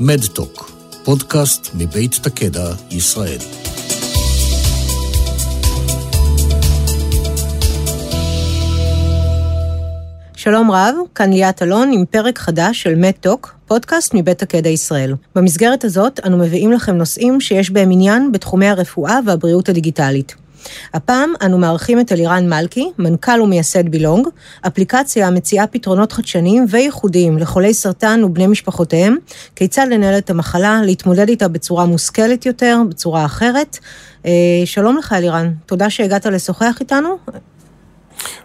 מדטוק, פודקאסט מבית תקדע, ישראל. שלום רב, כאן ליאת אלון עם פרק חדש של מדטוק, פודקאסט מבית הקדע ישראל. במסגרת הזאת אנו מביאים לכם נושאים שיש בהם עניין בתחומי הרפואה והבריאות הדיגיטלית. הפעם אנו מארחים את אלירן מלכי, מנכ"ל ומייסד בילונג, אפליקציה המציעה פתרונות חדשניים וייחודיים לחולי סרטן ובני משפחותיהם, כיצד לנהל את המחלה, להתמודד איתה בצורה מושכלת יותר, בצורה אחרת. אה, שלום לך אלירן, תודה שהגעת לשוחח איתנו.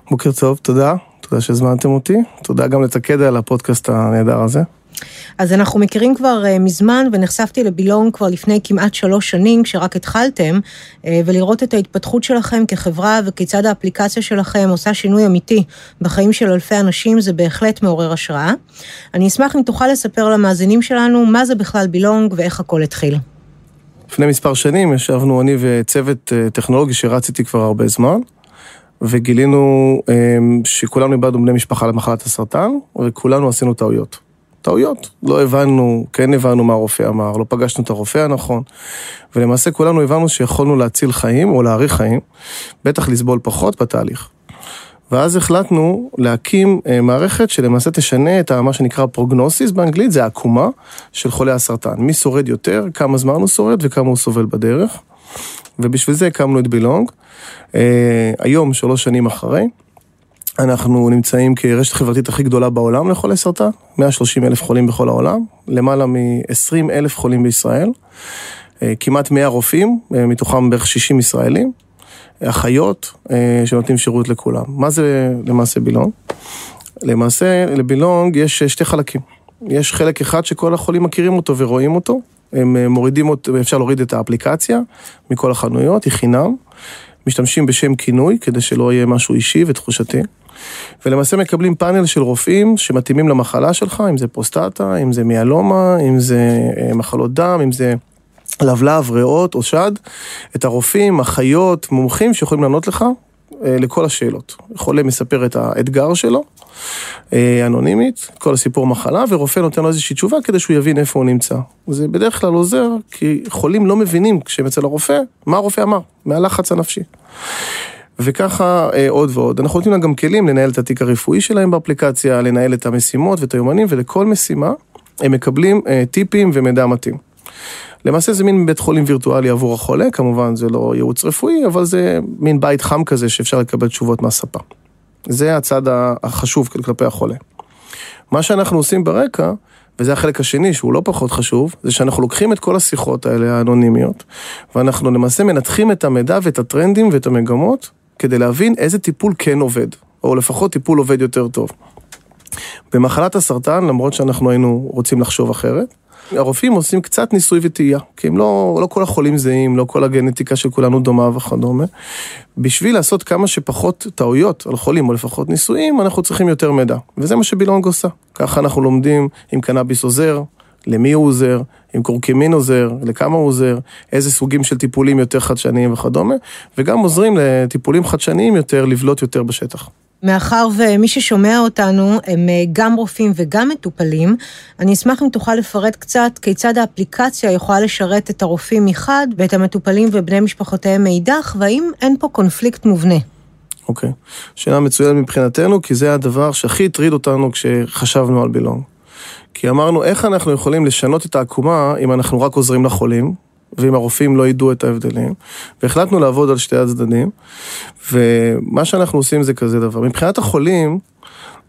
בוקר טוב, תודה. תודה שהזמנתם אותי. תודה גם לתקדע על הפודקאסט הנהדר הזה. אז אנחנו מכירים כבר uh, מזמן, ונחשפתי לבילון כבר לפני כמעט שלוש שנים, כשרק התחלתם, uh, ולראות את ההתפתחות שלכם כחברה וכיצד האפליקציה שלכם עושה שינוי אמיתי בחיים של אלפי אנשים, זה בהחלט מעורר השראה. אני אשמח אם תוכל לספר למאזינים שלנו מה זה בכלל בילונג ואיך הכל התחיל. לפני מספר שנים ישבנו אני וצוות uh, טכנולוגי שרץ איתי כבר הרבה זמן. וגילינו שכולנו איבדנו בני משפחה למחלת הסרטן, וכולנו עשינו טעויות. טעויות. לא הבנו, כן הבנו מה הרופא אמר, לא פגשנו את הרופא הנכון, ולמעשה כולנו הבנו שיכולנו להציל חיים או להאריך חיים, בטח לסבול פחות בתהליך. ואז החלטנו להקים אה, מערכת שלמעשה תשנה את מה שנקרא פרוגנוסיס באנגלית, זה העקומה של חולי הסרטן. מי שורד יותר, כמה זמן הוא שורד וכמה הוא סובל בדרך. ובשביל זה הקמנו את בילונג. אה, היום, שלוש שנים אחרי, אנחנו נמצאים כרשת חברתית הכי גדולה בעולם לחולי סרטן, 130 אלף חולים בכל העולם, למעלה מ-20 אלף חולים בישראל, אה, כמעט 100 רופאים, אה, מתוכם בערך 60 ישראלים, אחיות אה, שנותנים שירות לכולם. מה זה למעשה בילונג? למעשה לבילונג יש שתי חלקים. יש חלק אחד שכל החולים מכירים אותו ורואים אותו, הם מורידים אותו, אפשר להוריד את האפליקציה מכל החנויות, היא חינם. משתמשים בשם כינוי כדי שלא יהיה משהו אישי ותחושתי. ולמעשה מקבלים פאנל של רופאים שמתאימים למחלה שלך, אם זה פרוסטטה, אם זה מיאלומה, אם זה אה, מחלות דם, אם זה לבלב, ריאות או שד, את הרופאים, אחיות, מומחים שיכולים לענות לך אה, לכל השאלות. חולה מספר את האתגר שלו, אה, אנונימית, כל הסיפור מחלה, ורופא נותן לו איזושהי תשובה כדי שהוא יבין איפה הוא נמצא. זה בדרך כלל עוזר, כי חולים לא מבינים כשהם אצל הרופא, מה הרופא אמר, מהלחץ הנפשי. וככה אה, עוד ועוד. אנחנו נותנים להם גם כלים לנהל את התיק הרפואי שלהם באפליקציה, לנהל את המשימות ואת היומנים, ולכל משימה הם מקבלים אה, טיפים ומידע מתאים. למעשה זה מין בית חולים וירטואלי עבור החולה, כמובן זה לא ייעוץ רפואי, אבל זה מין בית חם כזה שאפשר לקבל תשובות מהספה. זה הצד החשוב כלפי החולה. מה שאנחנו עושים ברקע, וזה החלק השני שהוא לא פחות חשוב, זה שאנחנו לוקחים את כל השיחות האלה האנונימיות, ואנחנו למעשה מנתחים את המידע ואת הטרנדים ואת המגמות, כדי להבין איזה טיפול כן עובד, או לפחות טיפול עובד יותר טוב. במחלת הסרטן, למרות שאנחנו היינו רוצים לחשוב אחרת, הרופאים עושים קצת ניסוי וטעייה, כי הם לא, לא כל החולים זהים, לא כל הגנטיקה של כולנו דומה וכדומה. בשביל לעשות כמה שפחות טעויות על חולים, או לפחות ניסויים, אנחנו צריכים יותר מידע. וזה מה שבילונג עושה. ככה אנחנו לומדים אם קנאביס עוזר, למי הוא עוזר, אם קורקמין עוזר, לכמה הוא עוזר, איזה סוגים של טיפולים יותר חדשניים וכדומה, וגם עוזרים לטיפולים חדשניים יותר לבלוט יותר בשטח. מאחר ומי ששומע אותנו הם אה, גם רופאים וגם מטופלים, אני אשמח אם תוכל לפרט קצת כיצד האפליקציה יכולה לשרת את הרופאים מחד ואת המטופלים ובני משפחותיהם מאידך, והאם אין פה קונפליקט מובנה. אוקיי, okay. שאלה מצוינת מבחינתנו, כי זה הדבר שהכי הטריד אותנו כשחשבנו על בילונג. כי אמרנו, איך אנחנו יכולים לשנות את העקומה אם אנחנו רק עוזרים לחולים, ואם הרופאים לא ידעו את ההבדלים, והחלטנו לעבוד על שתי הצדדים, ומה שאנחנו עושים זה כזה דבר. מבחינת החולים,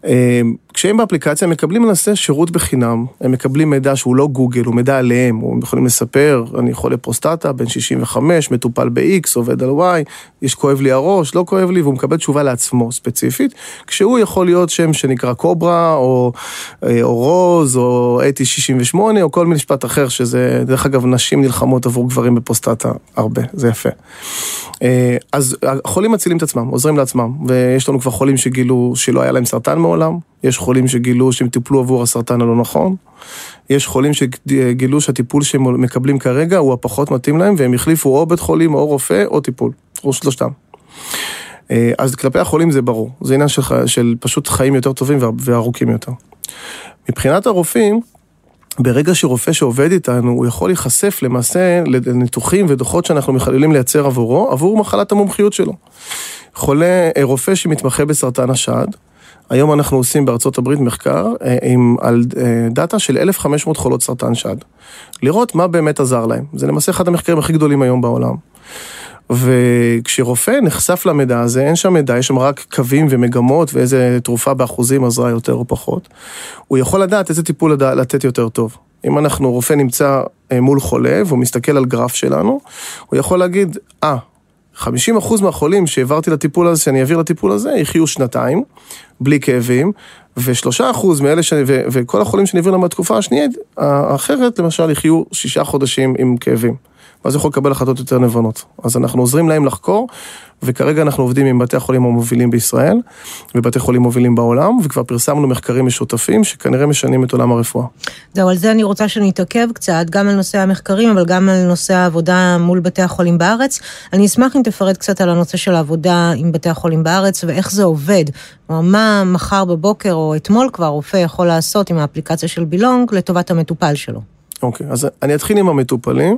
אמ, כשהם באפליקציה הם מקבלים למעשה שירות בחינם, הם מקבלים מידע שהוא לא גוגל, הוא מידע עליהם, הם יכולים לספר, אני חולה פרוסטטה, בן 65, מטופל ב-X, עובד על Y, יש כואב לי הראש, לא כואב לי, והוא מקבל תשובה לעצמו ספציפית, כשהוא יכול להיות שם שנקרא קוברה, או, אה, או רוז, או אתי 68, או כל משפט אחר, שזה, דרך אגב, נשים נלחמות עבור גברים בפרוסטטה הרבה, זה יפה. אה, אז החולים מצילים את עצמם, עוזרים לעצמם, ויש לנו כבר חולים שגילו שלא היה להם סרטן מעולם, יש חולים שגילו שהם טיפלו עבור הסרטן הלא נכון, יש חולים שגילו שהטיפול שהם מקבלים כרגע הוא הפחות מתאים להם, והם החליפו או בית חולים או רופא או טיפול, או שלושתם. אה, אז כלפי החולים זה ברור, זה עניין של, של פשוט חיים יותר טובים וארוכים יותר. מבחינת הרופאים, ברגע שרופא שעובד איתנו, הוא יכול להיחשף למעשה לניתוחים ודוחות שאנחנו מחללים לייצר עבורו, עבור מחלת המומחיות שלו. חולה, אה, רופא שמתמחה בסרטן השד, היום אנחנו עושים בארצות הברית מחקר אה, עם, על אה, דאטה של 1,500 חולות סרטן שד. לראות מה באמת עזר להם. זה למעשה אחד המחקרים הכי גדולים היום בעולם. וכשרופא נחשף למידע הזה, אין שם מידע, יש שם רק קווים ומגמות ואיזה תרופה באחוזים עזרה יותר או פחות. הוא יכול לדעת איזה טיפול לתת יותר טוב. אם אנחנו, רופא נמצא אה, מול חולה והוא מסתכל על גרף שלנו, הוא יכול להגיד, אה, ah, 50% מהחולים שהעברתי לטיפול הזה, שאני אעביר לטיפול הזה, יחיו שנתיים, בלי כאבים, ושלושה אחוז מאלה, ש... ו... וכל החולים שאני אעביר להם בתקופה השנייה, האחרת, למשל, יחיו שישה חודשים עם כאבים. ואז יכול לקבל החלטות יותר נבונות. אז אנחנו עוזרים להם לחקור, וכרגע אנחנו עובדים עם בתי החולים המובילים בישראל, ובתי חולים מובילים בעולם, וכבר פרסמנו מחקרים משותפים שכנראה משנים את עולם הרפואה. זהו, על זה אני רוצה שנתעכב קצת, גם על נושא המחקרים, אבל גם על נושא העבודה מול בתי החולים בארץ. אני אשמח אם תפרט קצת על הנושא של העבודה עם בתי החולים בארץ, ואיך זה עובד. כלומר, מה מחר בבוקר או אתמול כבר רופא יכול לעשות עם האפליקציה של בילונג לטובת המטופל שלו. אוקיי, אז אני אתחיל עם המטופלים.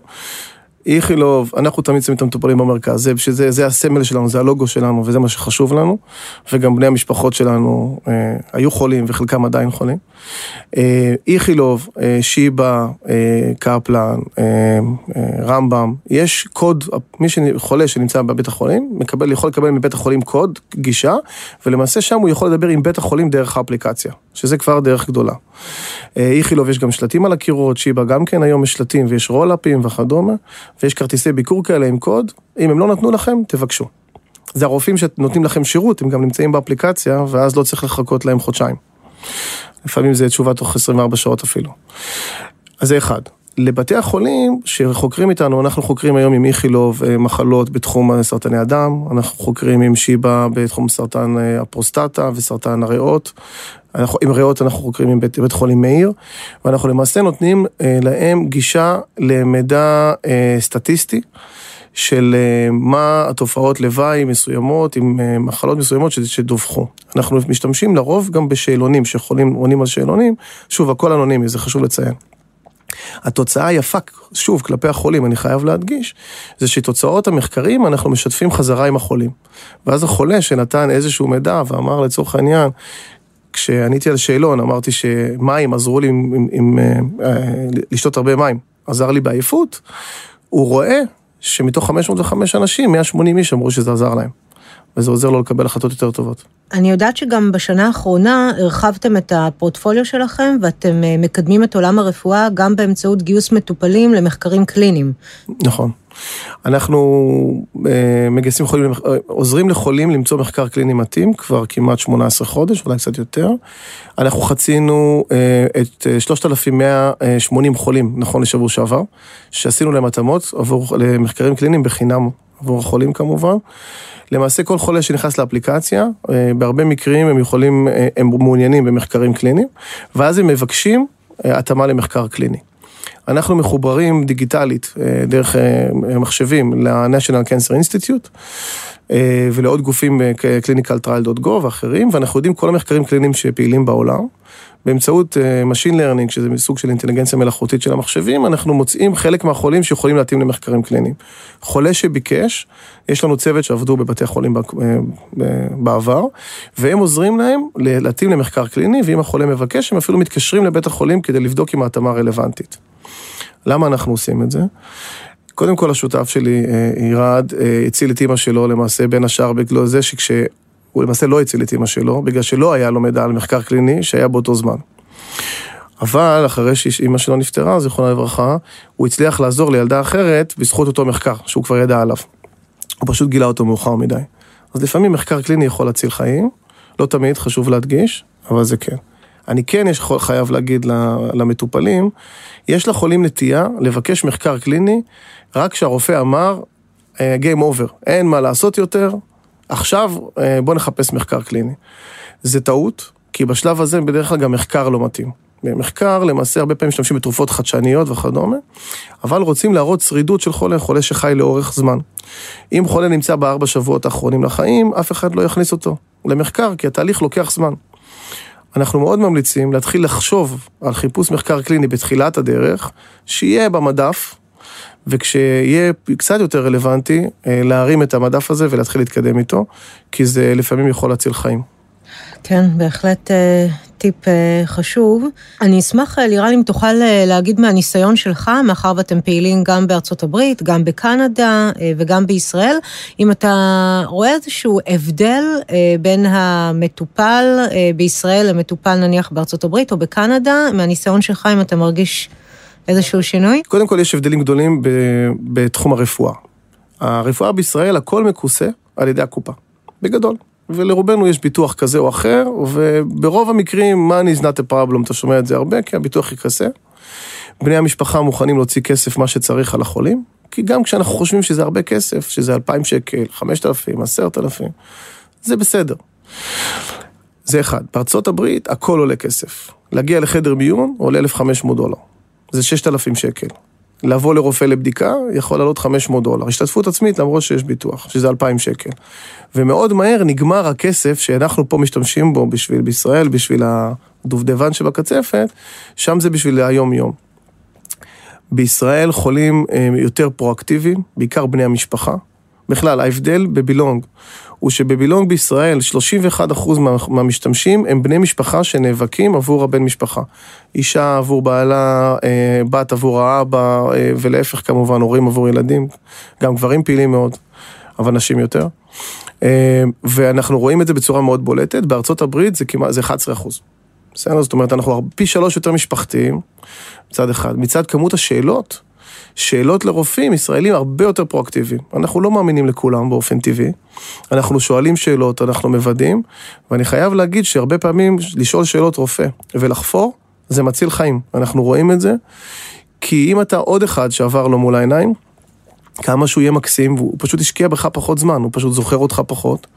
איכילוב, אנחנו תמיד שמים את המטופלים במרכז, זה, שזה, זה הסמל שלנו, זה הלוגו שלנו, וזה מה שחשוב לנו, וגם בני המשפחות שלנו אה, היו חולים, וחלקם עדיין חולים. אה, איכילוב, אה, שיבא, אה, קפלן, אה, אה, רמב"ם, יש קוד, מי שחולה שנמצא בבית החולים, מקבל, יכול לקבל מבית החולים קוד, גישה, ולמעשה שם הוא יכול לדבר עם בית החולים דרך האפליקציה, שזה כבר דרך גדולה. אה, איכילוב יש גם שלטים על הקירות, שיבא גם כן היום יש שלטים ויש רולאפים וכדומה, ויש כרטיסי ביקור כאלה עם קוד, אם הם לא נתנו לכם, תבקשו. זה הרופאים שנותנים לכם שירות, הם גם נמצאים באפליקציה, ואז לא צריך לחכות להם חודשיים. לפעמים זה תשובה תוך 24 שעות אפילו. אז זה אחד. לבתי החולים שחוקרים איתנו, אנחנו חוקרים היום עם איכילוב אה, מחלות בתחום סרטני הדם, אנחנו חוקרים עם שיבא בתחום סרטן אה, הפרוסטטה וסרטן הריאות, אנחנו, עם ריאות אנחנו חוקרים עם בית, בית חולים מאיר, ואנחנו למעשה נותנים אה, להם גישה למידע סטטיסטי. של מה התופעות לוואי מסוימות, עם מחלות מסוימות שדווחו. אנחנו משתמשים לרוב גם בשאלונים, שחולים עונים על שאלונים, שוב, הכל אנונימי, זה חשוב לציין. התוצאה היפה, שוב, כלפי החולים, אני חייב להדגיש, זה שתוצאות המחקרים אנחנו משתפים חזרה עם החולים. ואז החולה שנתן איזשהו מידע ואמר לצורך העניין, כשעניתי על שאלון, אמרתי שמים עזרו לי עם, עם, עם, אה, לשתות הרבה מים, עזר לי בעייפות, הוא רואה שמתוך 505 אנשים, 180 איש אמרו שזה עזר להם. וזה עוזר לו לקבל החלטות יותר טובות. אני יודעת שגם בשנה האחרונה הרחבתם את הפורטפוליו שלכם ואתם אה, מקדמים את עולם הרפואה גם באמצעות גיוס מטופלים למחקרים קליניים. נכון. אנחנו אה, מגייסים חולים, אה, עוזרים לחולים למצוא מחקר קליני מתאים כבר כמעט 18 חודש, אולי קצת יותר. אנחנו חצינו את 3,180 חולים, נכון לשבוע שעבר, שעשינו להם התאמות עבור למחקרים קליניים בחינם עבור החולים כמובן. למעשה כל חולה שנכנס לאפליקציה, אה, בהרבה מקרים הם יכולים, אה, הם מעוניינים במחקרים קליניים, ואז הם מבקשים אה, התאמה למחקר קליני. אנחנו מחוברים דיגיטלית דרך מחשבים ל-National Cancer Institute ולעוד גופים clinicaltrial.gov ואחרים, ואנחנו יודעים כל המחקרים קליניים שפעילים בעולם. באמצעות uh, Machine Learning, שזה מסוג של אינטליגנציה מלאכותית של המחשבים, אנחנו מוצאים חלק מהחולים שיכולים להתאים למחקרים קליניים. חולה שביקש, יש לנו צוות שעבדו בבתי חולים אה, בעבר, והם עוזרים להם להתאים למחקר קליני, ואם החולה מבקש, הם אפילו מתקשרים לבית החולים כדי לבדוק אם ההתאמה רלוונטית. למה אנחנו עושים את זה? קודם כל השותף שלי, ירד, אה, הציל את אימא שלו למעשה בין השאר בגלל זה שכש... הוא למעשה לא הציל את אמא שלו, בגלל שלא היה לו מידע על מחקר קליני שהיה באותו זמן. אבל אחרי שאימא שלו נפטרה, זיכרונה לברכה, הוא הצליח לעזור לילדה אחרת בזכות אותו מחקר שהוא כבר ידע עליו. הוא פשוט גילה אותו מאוחר מדי. אז לפעמים מחקר קליני יכול להציל חיים, לא תמיד, חשוב להדגיש, אבל זה כן. אני כן יש, חייב להגיד למטופלים, יש לחולים נטייה לבקש מחקר קליני רק כשהרופא אמר, אה, Game over, אין מה לעשות יותר, עכשיו אה, בוא נחפש מחקר קליני. זה טעות, כי בשלב הזה בדרך כלל גם מחקר לא מתאים. במחקר למעשה הרבה פעמים משתמשים בתרופות חדשניות וכדומה, אבל רוצים להראות שרידות של חולה, חולה שחי לאורך זמן. אם חולה נמצא בארבע שבועות האחרונים לחיים, אף אחד לא יכניס אותו למחקר, כי התהליך לוקח זמן. אנחנו מאוד ממליצים להתחיל לחשוב על חיפוש מחקר קליני בתחילת הדרך, שיהיה במדף, וכשיהיה קצת יותר רלוונטי, אה, להרים את המדף הזה ולהתחיל להתקדם איתו, כי זה לפעמים יכול להציל חיים. כן, בהחלט אה, טיפ אה, חשוב. אני אשמח, לירן, אם תוכל להגיד מהניסיון שלך, מאחר ואתם פעילים גם בארצות הברית, גם בקנדה וגם בישראל, אם אתה רואה איזשהו הבדל בין המטופל בישראל למטופל נניח בארצות הברית או בקנדה, מהניסיון שלך, אם אתה מרגיש... איזשהו שינוי? קודם כל יש הבדלים גדולים בתחום הרפואה. הרפואה בישראל, הכל מכוסה על ידי הקופה, בגדול. ולרובנו יש ביטוח כזה או אחר, וברוב המקרים, not a problem, אתה שומע את זה הרבה, כי הביטוח יכסה. בני המשפחה מוכנים להוציא כסף מה שצריך על החולים, כי גם כשאנחנו חושבים שזה הרבה כסף, שזה 2,000 שקל, 5,000, 10,000, זה בסדר. זה אחד. בארצות הברית הכל עולה כסף. להגיע לחדר מיון עולה 1,500 דולר. זה 6,000 שקל. לבוא לרופא לבדיקה יכול לעלות 500 דולר. השתתפות עצמית למרות שיש ביטוח, שזה 2,000 שקל. ומאוד מהר נגמר הכסף שאנחנו פה משתמשים בו בשביל בישראל, בשביל הדובדבן שבקצפת, שם זה בשביל היום-יום. בישראל חולים אה, יותר פרואקטיביים, בעיקר בני המשפחה. בכלל, ההבדל בבילונג הוא שבבילונג בישראל 31% מה, מהמשתמשים הם בני משפחה שנאבקים עבור הבן משפחה. אישה עבור בעלה, אה, בת עבור האבא, אה, ולהפך כמובן, הורים עבור ילדים. גם גברים פעילים מאוד, אבל נשים יותר. אה, ואנחנו רואים את זה בצורה מאוד בולטת, בארצות הברית זה כמעט, זה 11%. בסדר? זאת אומרת, אנחנו פי שלוש יותר משפחתיים, מצד אחד. מצד כמות השאלות, שאלות לרופאים ישראלים הרבה יותר פרואקטיביים. אנחנו לא מאמינים לכולם באופן טבעי. אנחנו שואלים שאלות, אנחנו מוודאים, ואני חייב להגיד שהרבה פעמים לשאול שאלות רופא ולחפור, זה מציל חיים. אנחנו רואים את זה, כי אם אתה עוד אחד שעבר לו מול העיניים, כמה שהוא יהיה מקסים, והוא פשוט השקיע בך פחות זמן, הוא פשוט זוכר אותך פחות.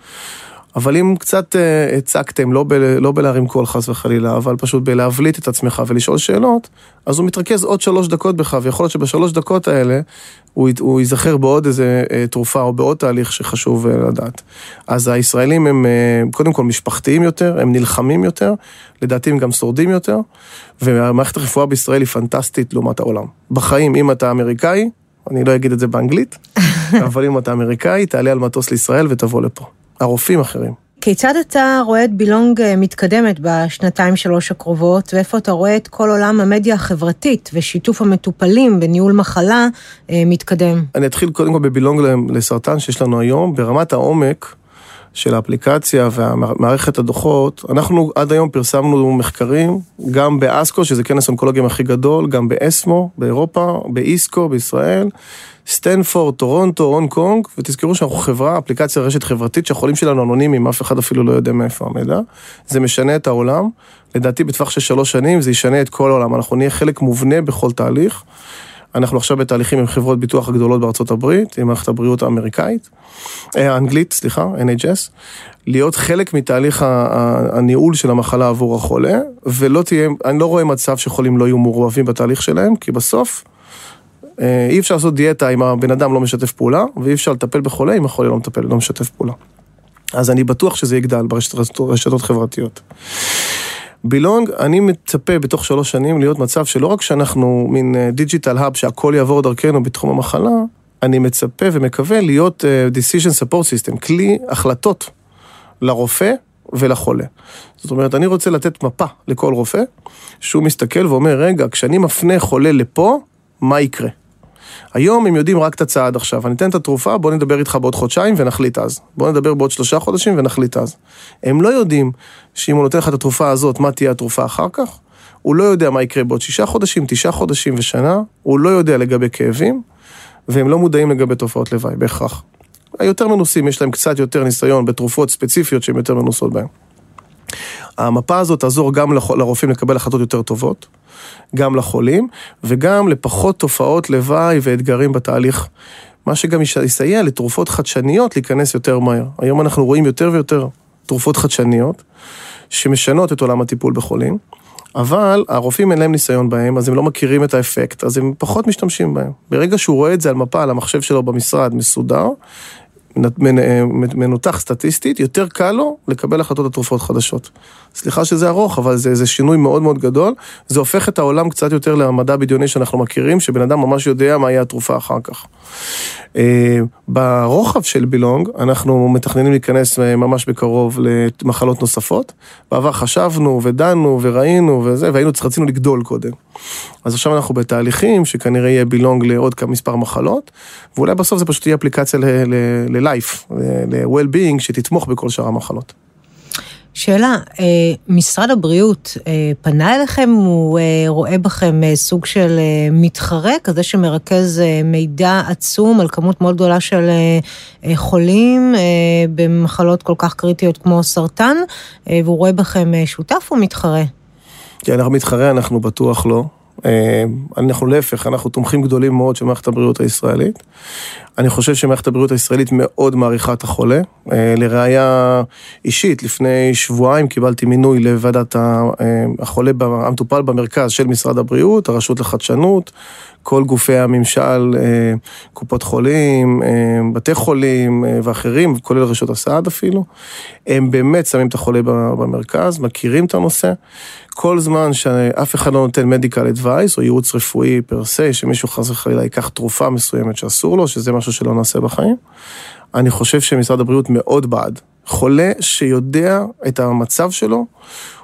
אבל אם קצת אה, הצקתם, לא, ב, לא בלהרים קול חס וחלילה, אבל פשוט בלהבליט את עצמך ולשאול שאלות, אז הוא מתרכז עוד שלוש דקות בך, ויכול להיות שבשלוש דקות האלה הוא, הוא ייזכר בעוד איזה אה, תרופה או בעוד תהליך שחשוב אה, לדעת. אז הישראלים הם קודם כל משפחתיים יותר, הם נלחמים יותר, לדעתי הם גם שורדים יותר, ומערכת הרפואה בישראל היא פנטסטית לעומת העולם. בחיים, אם אתה אמריקאי, אני לא אגיד את זה באנגלית, אבל אם אתה אמריקאי, תעלה על מטוס לישראל ותבוא לפה. הרופאים אחרים. כיצד אתה רואה את בילונג אה, מתקדמת בשנתיים שלוש הקרובות, ואיפה אתה רואה את כל עולם המדיה החברתית ושיתוף המטופלים בניהול מחלה אה, מתקדם? אני אתחיל קודם כל ב Belong לסרטן שיש לנו היום, ברמת העומק של האפליקציה והמערכת הדוחות. אנחנו עד היום פרסמנו מחקרים, גם ב ASCO, שזה כנס האונקולוגים הכי גדול, גם ב ESMO, באירופה, באיסקו, בישראל. סטנפורד, טורונטו, הונג קונג, ותזכרו שאנחנו חברה, אפליקציה רשת חברתית שהחולים שלנו אנונימיים, אף אחד אפילו לא יודע מאיפה המידע. זה משנה את העולם. לדעתי בטווח של שלוש שנים זה ישנה את כל העולם, אנחנו נהיה חלק מובנה בכל תהליך. אנחנו עכשיו בתהליכים עם חברות ביטוח הגדולות בארצות הברית, עם מערכת הבריאות האמריקאית, אה, האנגלית, סליחה, NHS, להיות חלק מתהליך הניהול של המחלה עבור החולה, ולא תהיה, אני לא רואה מצב שחולים לא יהיו מעורבים בתהליך שלהם, כי בסוף אה, אי אפשר לעשות דיאטה אם הבן אדם לא משתף פעולה, ואי אפשר לטפל בחולה אם החולה לא מטפל, לא משתף פעולה. אז אני בטוח שזה יגדל ברשתות חברתיות. Belong, אני מצפה בתוך שלוש שנים להיות מצב שלא רק שאנחנו מין digital hub שהכל יעבור דרכנו בתחום המחלה, אני מצפה ומקווה להיות uh, decision support system, כלי החלטות לרופא ולחולה. זאת אומרת, אני רוצה לתת מפה לכל רופא, שהוא מסתכל ואומר, רגע, כשאני מפנה חולה לפה, מה יקרה? היום הם יודעים רק את הצעד עכשיו. אני אתן את התרופה, בוא נדבר איתך בעוד חודשיים ונחליט אז. בוא נדבר בעוד שלושה חודשים ונחליט אז. הם לא יודעים שאם הוא נותן לך את התרופה הזאת, מה תהיה התרופה אחר כך. הוא לא יודע מה יקרה בעוד שישה חודשים, תשעה חודשים ושנה. הוא לא יודע לגבי כאבים, והם לא מודעים לגבי תופעות לוואי, בהכרח. היותר מנוסים, יש להם קצת יותר ניסיון בתרופות ספציפיות שהן יותר מנוסות בהן. המפה הזאת תעזור גם לרופאים לקבל החלטות יותר טובות. גם לחולים, וגם לפחות תופעות לוואי ואתגרים בתהליך. מה שגם יסייע לתרופות חדשניות להיכנס יותר מהר. היום אנחנו רואים יותר ויותר תרופות חדשניות, שמשנות את עולם הטיפול בחולים, אבל הרופאים אין להם ניסיון בהם, אז הם לא מכירים את האפקט, אז הם פחות משתמשים בהם. ברגע שהוא רואה את זה על מפה, על המחשב שלו במשרד, מסודר, מנותח סטטיסטית, יותר קל לו לקבל החלטות על תרופות חדשות. סליחה שזה ארוך, אבל זה, זה שינוי מאוד מאוד גדול. זה הופך את העולם קצת יותר למדע בדיוני שאנחנו מכירים, שבן אדם ממש יודע מה יהיה התרופה אחר כך. אה, ברוחב של בילונג, אנחנו מתכננים להיכנס אה, ממש בקרוב למחלות נוספות. בעבר חשבנו ודנו וראינו וזה, והיינו, רצינו לגדול קודם. אז עכשיו אנחנו בתהליכים שכנראה יהיה בילונג לעוד מספר מחלות, ואולי בסוף זה פשוט יהיה אפליקציה ל-life, ל-well-being, שתתמוך בכל שאר המחלות. שאלה, אה, משרד הבריאות אה, פנה אליכם, הוא אה, רואה בכם סוג של מתחרה, כזה שמרכז מידע עצום על כמות מאוד גדולה של חולים במחלות כל כך קריטיות כמו סרטן, והוא רואה בכם שותף או מתחרה? כן, אנחנו מתחרה, אנחנו בטוח לא. אנחנו להפך, אנחנו תומכים גדולים מאוד של מערכת הבריאות הישראלית. אני חושב שמערכת הבריאות הישראלית מאוד מעריכה את החולה. אה, לראיה אישית, לפני שבועיים קיבלתי מינוי לוועדת אה, החולה המטופל במרכז של משרד הבריאות, הרשות לחדשנות, כל גופי הממשל, אה, קופות חולים, בתי חולים ואחרים, כולל רשות הסעד אפילו, הם באמת שמים את החולה במרכז, מכירים את הנושא. כל זמן שאף אחד לא נותן מדיקל אדווייס או ייעוץ רפואי פר סי, שמישהו חס וחלילה ייקח תרופה מסוימת שאסור לו, שזה משהו שלא נעשה בחיים. אני חושב שמשרד הבריאות מאוד בעד. חולה שיודע את המצב שלו,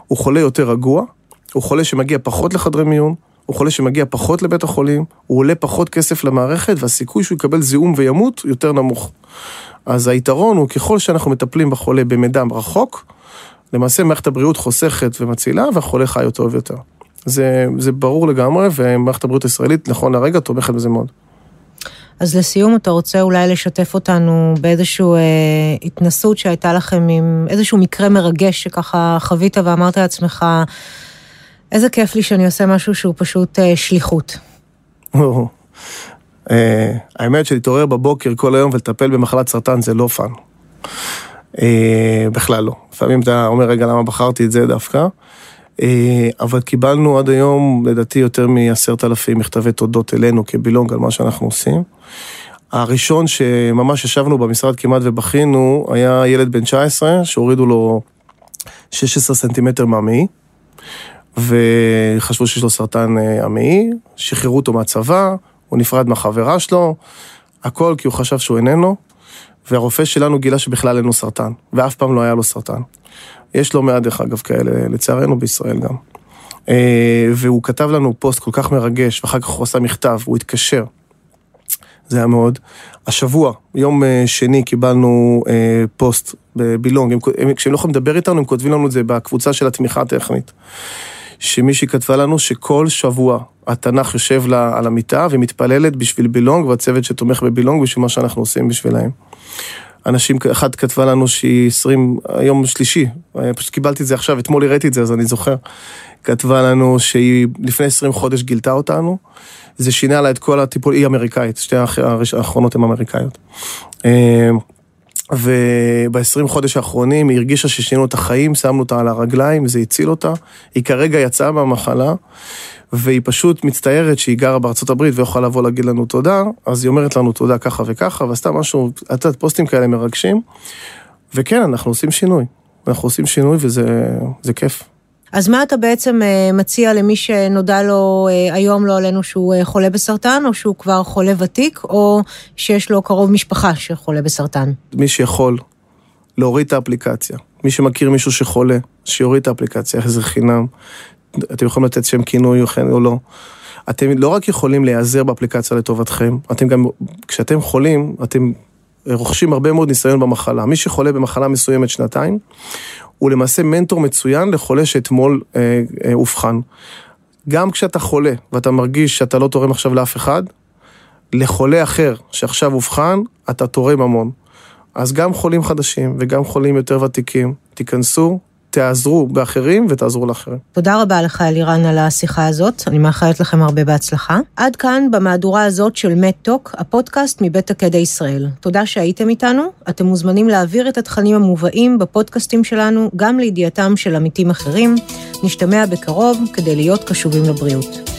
הוא חולה יותר רגוע, הוא חולה שמגיע פחות לחדרי מיון, הוא חולה שמגיע פחות לבית החולים, הוא עולה פחות כסף למערכת, והסיכוי שהוא יקבל זיהום וימות יותר נמוך. אז היתרון הוא ככל שאנחנו מטפלים בחולה במידע רחוק, למעשה מערכת הבריאות חוסכת ומצילה, והחולה חי טוב יותר. זה, זה ברור לגמרי, ומערכת הבריאות הישראלית, נכון לרגע, תומכת בזה מאוד. אז לסיום, אתה רוצה אולי לשתף אותנו באיזושהי אה, התנסות שהייתה לכם עם איזשהו מקרה מרגש שככה חווית ואמרת לעצמך, איזה כיף לי שאני עושה משהו שהוא פשוט אה, שליחות. אה, האמת שלהתעורר בבוקר כל היום ולטפל במחלת סרטן זה לא fun. אה, בכלל לא. לפעמים אתה אומר, רגע, למה בחרתי את זה דווקא? אה, אבל קיבלנו עד היום, לדעתי, יותר מעשרת אלפים מכתבי תודות אלינו כ Belong על מה שאנחנו עושים. הראשון שממש ישבנו במשרד כמעט ובכינו, היה ילד בן 19, שהורידו לו 16 סנטימטר מהמעי, וחשבו שיש לו סרטן אה, המעי, שחררו אותו מהצבא, הוא נפרד מהחברה שלו, הכל כי הוא חשב שהוא איננו, והרופא שלנו גילה שבכלל אין לו סרטן, ואף פעם לא היה לו סרטן. יש לא מעט, דרך אגב, כאלה, לצערנו בישראל גם. אה, והוא כתב לנו פוסט כל כך מרגש, ואחר כך הוא עשה מכתב, הוא התקשר. זה היה מאוד. השבוע, יום אה, שני, קיבלנו אה, פוסט בבילונג, כשהם לא יכולים לדבר איתנו, הם כותבים לנו את זה בקבוצה של התמיכה הטכנית. שמישהי כתבה לנו שכל שבוע התנ"ך יושב לה על המיטה ומתפללת בשביל בילונג, והצוות שתומך בבילונג בשביל מה שאנחנו עושים בשבילהם. אנשים, אחת כתבה לנו שהיא 20, היום שלישי, פשוט קיבלתי את זה עכשיו, אתמול הראיתי את זה, אז אני זוכר. כתבה לנו שהיא לפני 20 חודש גילתה אותנו, זה שינה לה את כל הטיפול, היא אמריקאית, שתי האחרונות הן אמריקאיות. אה, וב-20 חודש האחרונים היא הרגישה ששינו את החיים, שמנו אותה על הרגליים, זה הציל אותה. היא כרגע יצאה מהמחלה, והיא פשוט מצטערת שהיא גרה בארצות הברית ויכולה לבוא להגיד לנו תודה, אז היא אומרת לנו תודה ככה וככה, ועשתה משהו, את יודעת, פוסטים כאלה מרגשים. וכן, אנחנו עושים שינוי. אנחנו עושים שינוי וזה כיף. אז מה אתה בעצם אה, מציע למי שנודע לו אה, היום לא עלינו שהוא אה, חולה בסרטן, או שהוא כבר חולה ותיק, או שיש לו קרוב משפחה שחולה בסרטן? מי שיכול להוריד את האפליקציה. מי שמכיר מישהו שחולה, שיוריד את האפליקציה, זה חינם. אתם יכולים לתת שם כינוי או לא. אתם לא רק יכולים להיעזר באפליקציה לטובתכם, אתם גם, כשאתם חולים, אתם רוכשים הרבה מאוד ניסיון במחלה. מי שחולה במחלה מסוימת שנתיים, הוא למעשה מנטור מצוין לחולה שאתמול אה, אה, אובחן. גם כשאתה חולה ואתה מרגיש שאתה לא תורם עכשיו לאף אחד, לחולה אחר שעכשיו אובחן, אתה תורם המון. אז גם חולים חדשים וגם חולים יותר ותיקים, תיכנסו, תעזרו באחרים ותעזרו לאחרים. תודה רבה לך, אלירן, על השיחה הזאת. אני מאחלת לכם הרבה בהצלחה. עד כאן במהדורה הזאת של מט-טוק, הפודקאסט מבית הקדע ישראל. תודה שהייתם איתנו. אתם מוזמנים להעביר את התכנים המובאים בפודקאסטים שלנו גם לידיעתם של עמיתים אחרים. נשתמע בקרוב כדי להיות קשובים לבריאות.